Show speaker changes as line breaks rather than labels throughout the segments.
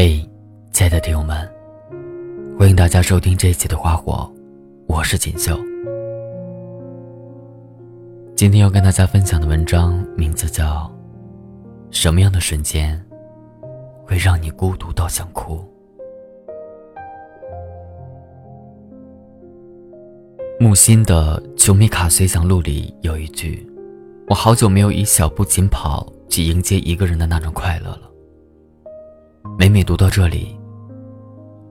嘿，亲爱的听友们，欢迎大家收听这一期的《花火》，我是锦绣。今天要跟大家分享的文章名字叫《什么样的瞬间会让你孤独到想哭》。木心的《球迷卡随想录》里有一句：“我好久没有以小步紧跑去迎接一个人的那种快乐了。”每每读到这里，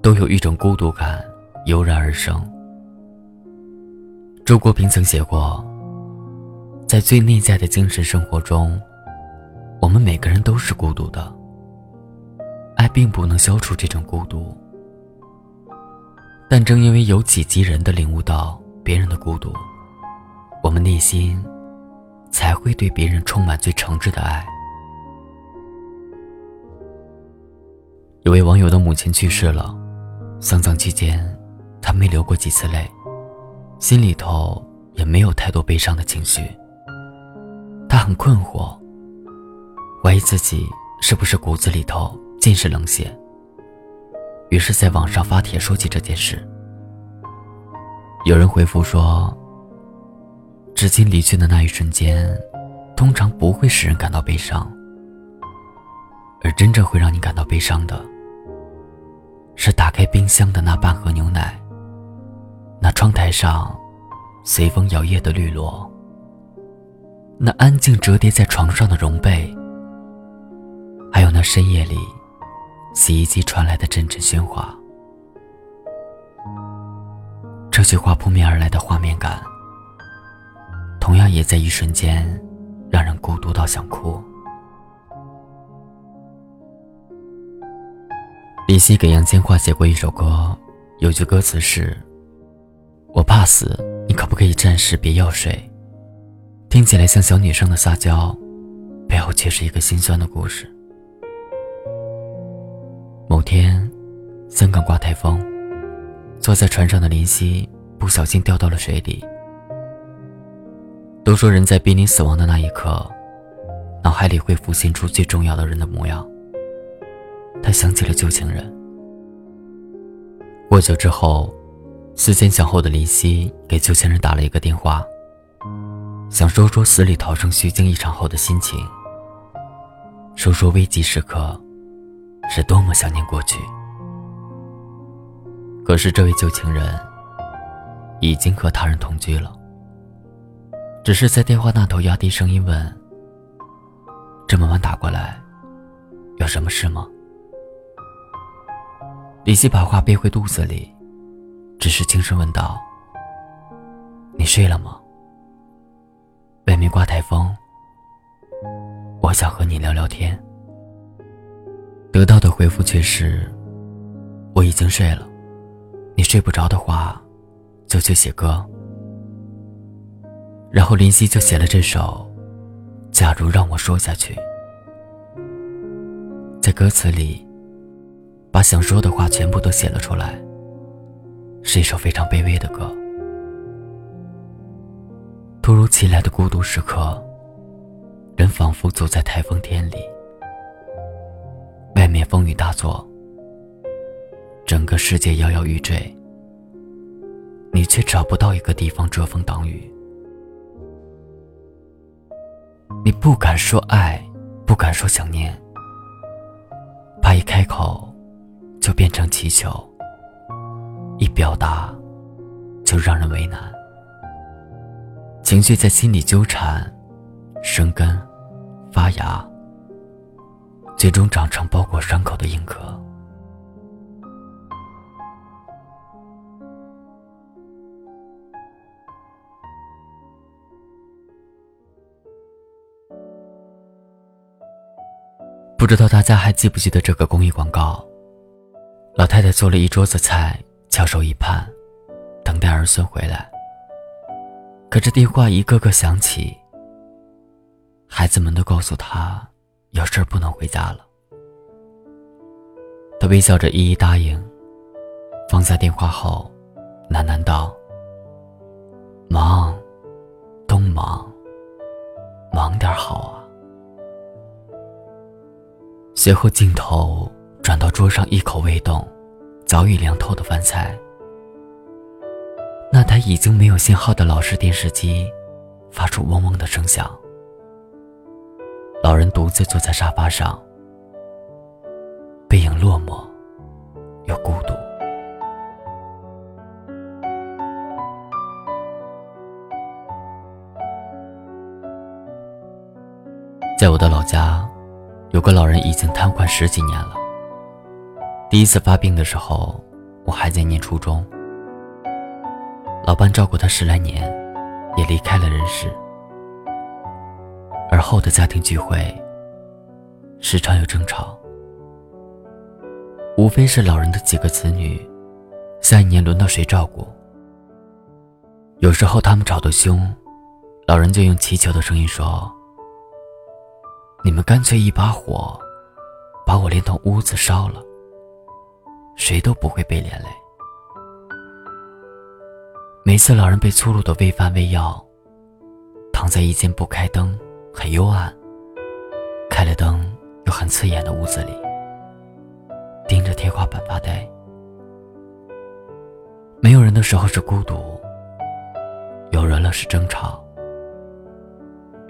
都有一种孤独感油然而生。周国平曾写过，在最内在的精神生活中，我们每个人都是孤独的。爱并不能消除这种孤独，但正因为有己及人的领悟到别人的孤独，我们内心才会对别人充满最诚挚的爱。有位网友的母亲去世了，丧葬期间，他没流过几次泪，心里头也没有太多悲伤的情绪。他很困惑，怀疑自己是不是骨子里头尽是冷血。于是，在网上发帖说起这件事。有人回复说：“至亲离去的那一瞬间，通常不会使人感到悲伤，而真正会让你感到悲伤的。”是打开冰箱的那半盒牛奶，那窗台上随风摇曳的绿萝，那安静折叠在床上的绒被，还有那深夜里洗衣机传来的阵阵喧哗。这句话扑面而来的画面感，同样也在一瞬间让人孤独到想哭。林夕给杨千嬅写过一首歌，有句歌词是：“我怕死，你可不可以暂时别要水？”听起来像小女生的撒娇，背后却是一个心酸的故事。某天，香港刮台风，坐在船上的林夕不小心掉到了水里。都说人在濒临死亡的那一刻，脑海里会浮现出最重要的人的模样。想起了旧情人。不久之后，思前想后的林夕给旧情人打了一个电话，想说说死里逃生虚惊一场后的心情，说说危急时刻是多么想念过去。可是这位旧情人已经和他人同居了，只是在电话那头压低声音问：“这么晚打过来，有什么事吗？”李希把话憋回肚子里，只是轻声问道：“你睡了吗？外面刮台风，我想和你聊聊天。”得到的回复却是：“我已经睡了，你睡不着的话，就去写歌。”然后林夕就写了这首《假如让我说下去》，在歌词里。把想说的话全部都写了出来，是一首非常卑微的歌。突如其来的孤独时刻，人仿佛走在台风天里，外面风雨大作，整个世界摇摇欲坠，你却找不到一个地方遮风挡雨。你不敢说爱，不敢说想念，怕一开口。变成气球，一表达就让人为难。情绪在心里纠缠、生根、发芽，最终长成包裹伤口的硬壳。不知道大家还记不记得这个公益广告？老太太做了一桌子菜，翘首以盼，等待儿孙回来。可这电话一个个响起，孩子们都告诉她有事不能回家了。她微笑着一一答应，放下电话后，喃喃道：“忙，东忙，忙点好啊。”随后镜头。转到桌上一口未动、早已凉透的饭菜。那台已经没有信号的老式电视机，发出嗡嗡的声响。老人独自坐在沙发上，背影落寞又孤独。在我的老家，有个老人已经瘫痪十几年了。第一次发病的时候，我还在念初中。老伴照顾他十来年，也离开了人世。而后的家庭聚会，时常有争吵，无非是老人的几个子女，下一年轮到谁照顾。有时候他们吵得凶，老人就用祈求的声音说：“你们干脆一把火，把我连同屋子烧了，谁都不会被连累。”每次老人被粗鲁的喂饭喂药，躺在一间不开灯、很幽暗、开了灯又很刺眼的屋子里，盯着天花板发呆。没有人的时候是孤独，有人了是争吵。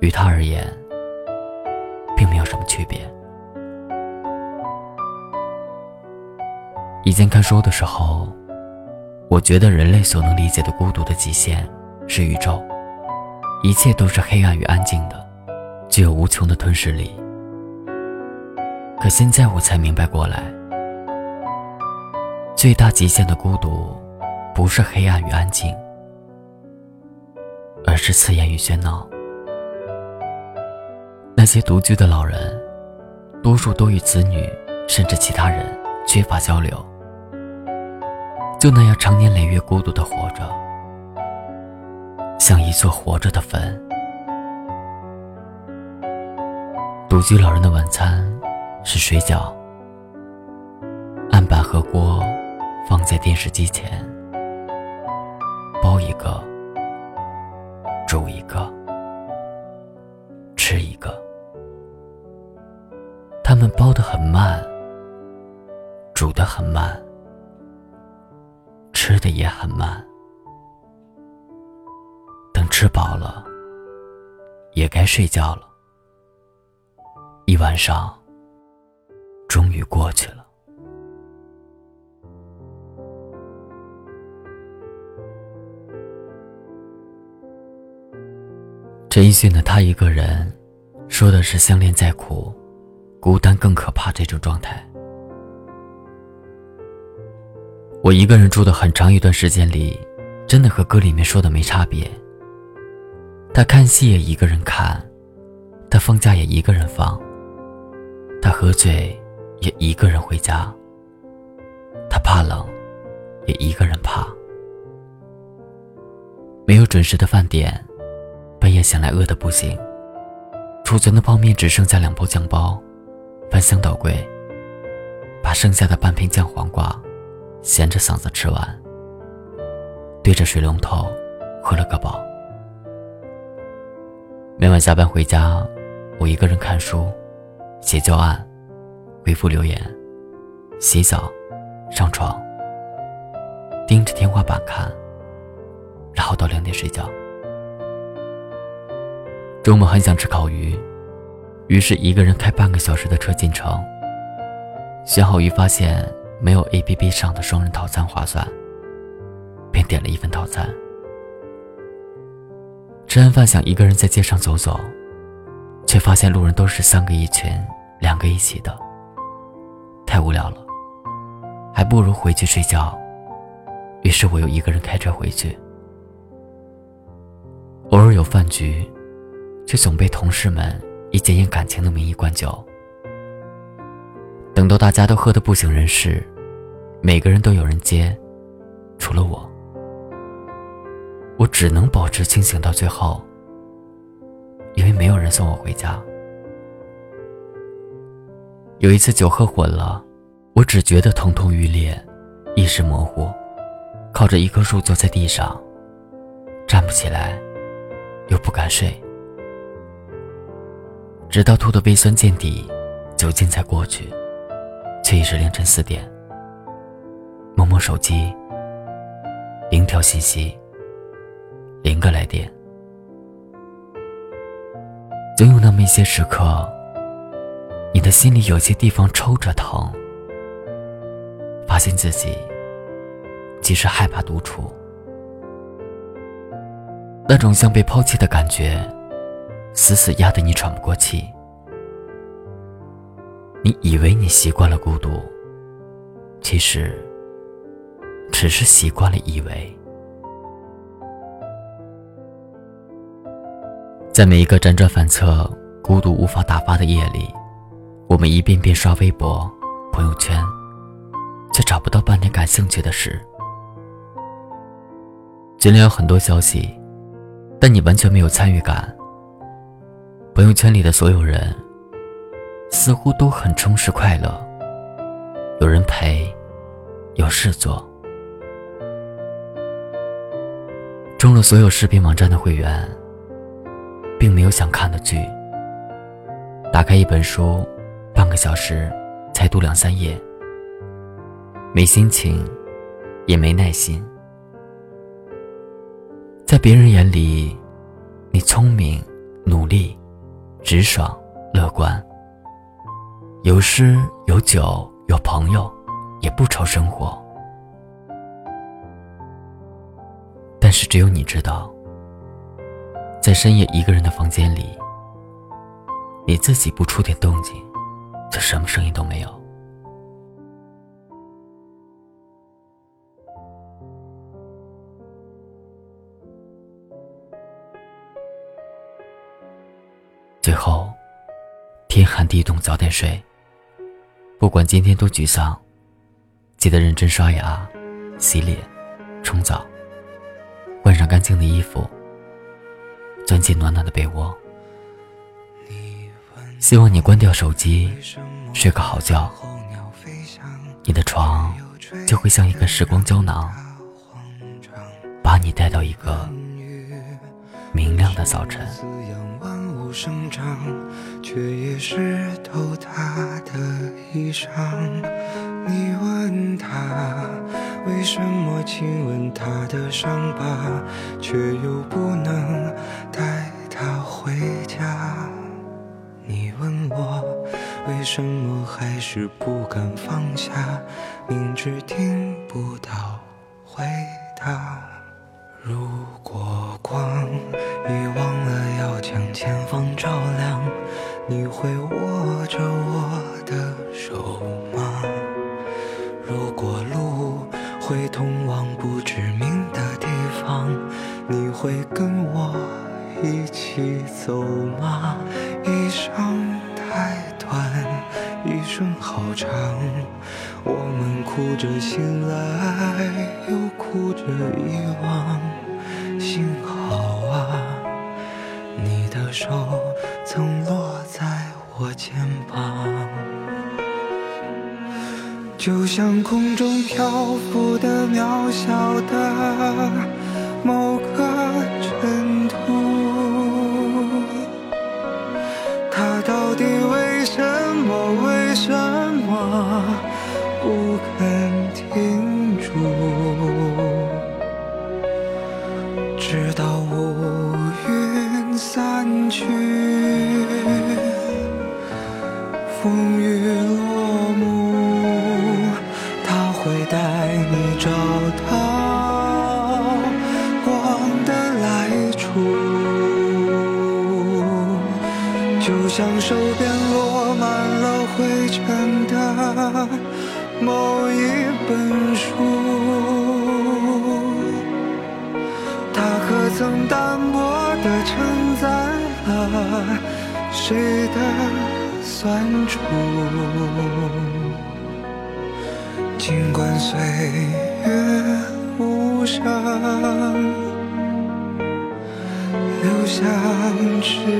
于他而言，并没有什么区别。以前看书的时候。我觉得人类所能理解的孤独的极限是宇宙，一切都是黑暗与安静的，具有无穷的吞噬力。可现在我才明白过来，最大极限的孤独，不是黑暗与安静，而是刺眼与喧闹。那些独居的老人，多数都与子女甚至其他人缺乏交流。就那样长年累月孤独的活着，像一座活着的坟。独居老人的晚餐是水饺，案板和锅放在电视机前，包一个，煮一个，吃一个。他们包的很慢，煮的很慢。吃的也很慢，等吃饱了，也该睡觉了。一晚上终于过去了。陈奕迅的《他一个人》，说的是相恋再苦，孤单更可怕这种状态。我一个人住的很长一段时间里，真的和歌里面说的没差别。他看戏也一个人看，他放假也一个人放，他喝醉也一个人回家。他怕冷，也一个人怕。没有准时的饭点，半夜醒来饿得不行，储存的泡面只剩下两包酱包，翻箱倒柜，把剩下的半瓶酱黄瓜。闲着嗓子吃完，对着水龙头喝了个饱。每晚下班回家，我一个人看书、写教案、回复留言、洗澡、上床，盯着天花板看，然后到两点睡觉。周末很想吃烤鱼，于是一个人开半个小时的车进城。选好鱼，发现。没有 A P P 上的双人套餐划算，便点了一份套餐。吃完饭想一个人在街上走走，却发现路人都是三个一群，两个一起的，太无聊了，还不如回去睡觉。于是我又一个人开车回去。偶尔有饭局，却总被同事们以检验感情的名义灌酒。等到大家都喝得不省人事，每个人都有人接，除了我，我只能保持清醒到最后，因为没有人送我回家。有一次酒喝混了，我只觉得疼痛欲裂，意识模糊，靠着一棵树坐在地上，站不起来，又不敢睡，直到吐得胃酸见底，酒劲才过去。却已是凌晨四点。摸摸手机，零条信息，零个来电。总有那么一些时刻，你的心里有些地方抽着疼，发现自己其实害怕独处，那种像被抛弃的感觉，死死压得你喘不过气。你以为你习惯了孤独，其实只是习惯了以为。在每一个辗转反侧、孤独无法打发的夜里，我们一遍遍刷微博、朋友圈，却找不到半点感兴趣的事。群里有很多消息，但你完全没有参与感。朋友圈里的所有人，似乎都很充实快乐，有人陪，有事做。充了所有视频网站的会员。并没有想看的剧。打开一本书，半个小时才读两三页，没心情，也没耐心。在别人眼里，你聪明、努力、直爽、乐观，有诗有酒有朋友，也不愁生活。但是只有你知道。在深夜一个人的房间里，你自己不出点动静，就什么声音都没有。最后，天寒地冻，早点睡。不管今天多沮丧，记得认真刷牙、洗脸、冲澡，换上干净的衣服。钻进暖暖的被窝，希望你关掉手机，睡个好觉。你的床就会像一个时光胶囊，把你带到一个明亮的早晨。
生长，却也湿透他的衣裳你问他为什么亲吻他的伤疤，却又不能带他回家？你问我为什么还是不敢放下，明知听不到回答。如果光已忘了要将前方照亮，你会握着我的手吗？如果路会通往不知名的地方，你会跟我一起走吗？一生太短，一生好长，我们哭着醒来，又哭着遗忘。幸好啊，你的手曾落在我肩膀。就像空中漂浮的渺小的某个尘土，它到底为什么为什么不肯就像手边落满了灰尘的某一本书，它可曾单薄地承载了谁的酸楚？尽管岁月无声，留下迟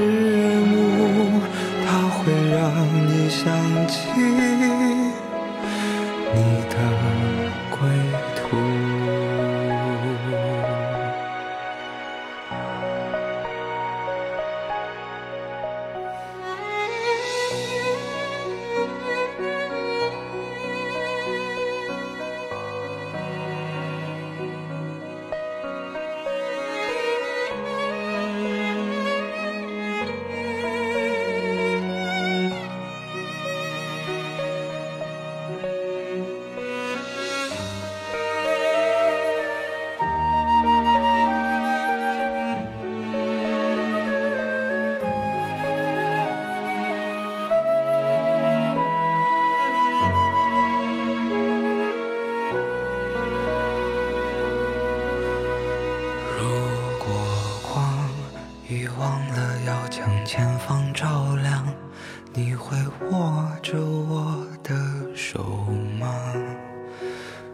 方照亮你会握着我的手吗？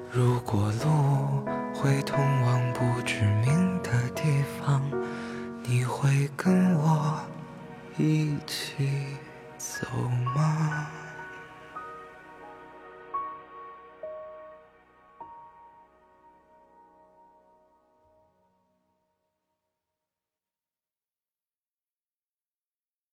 如果路会通往不知名的地方你会跟我一起走吗？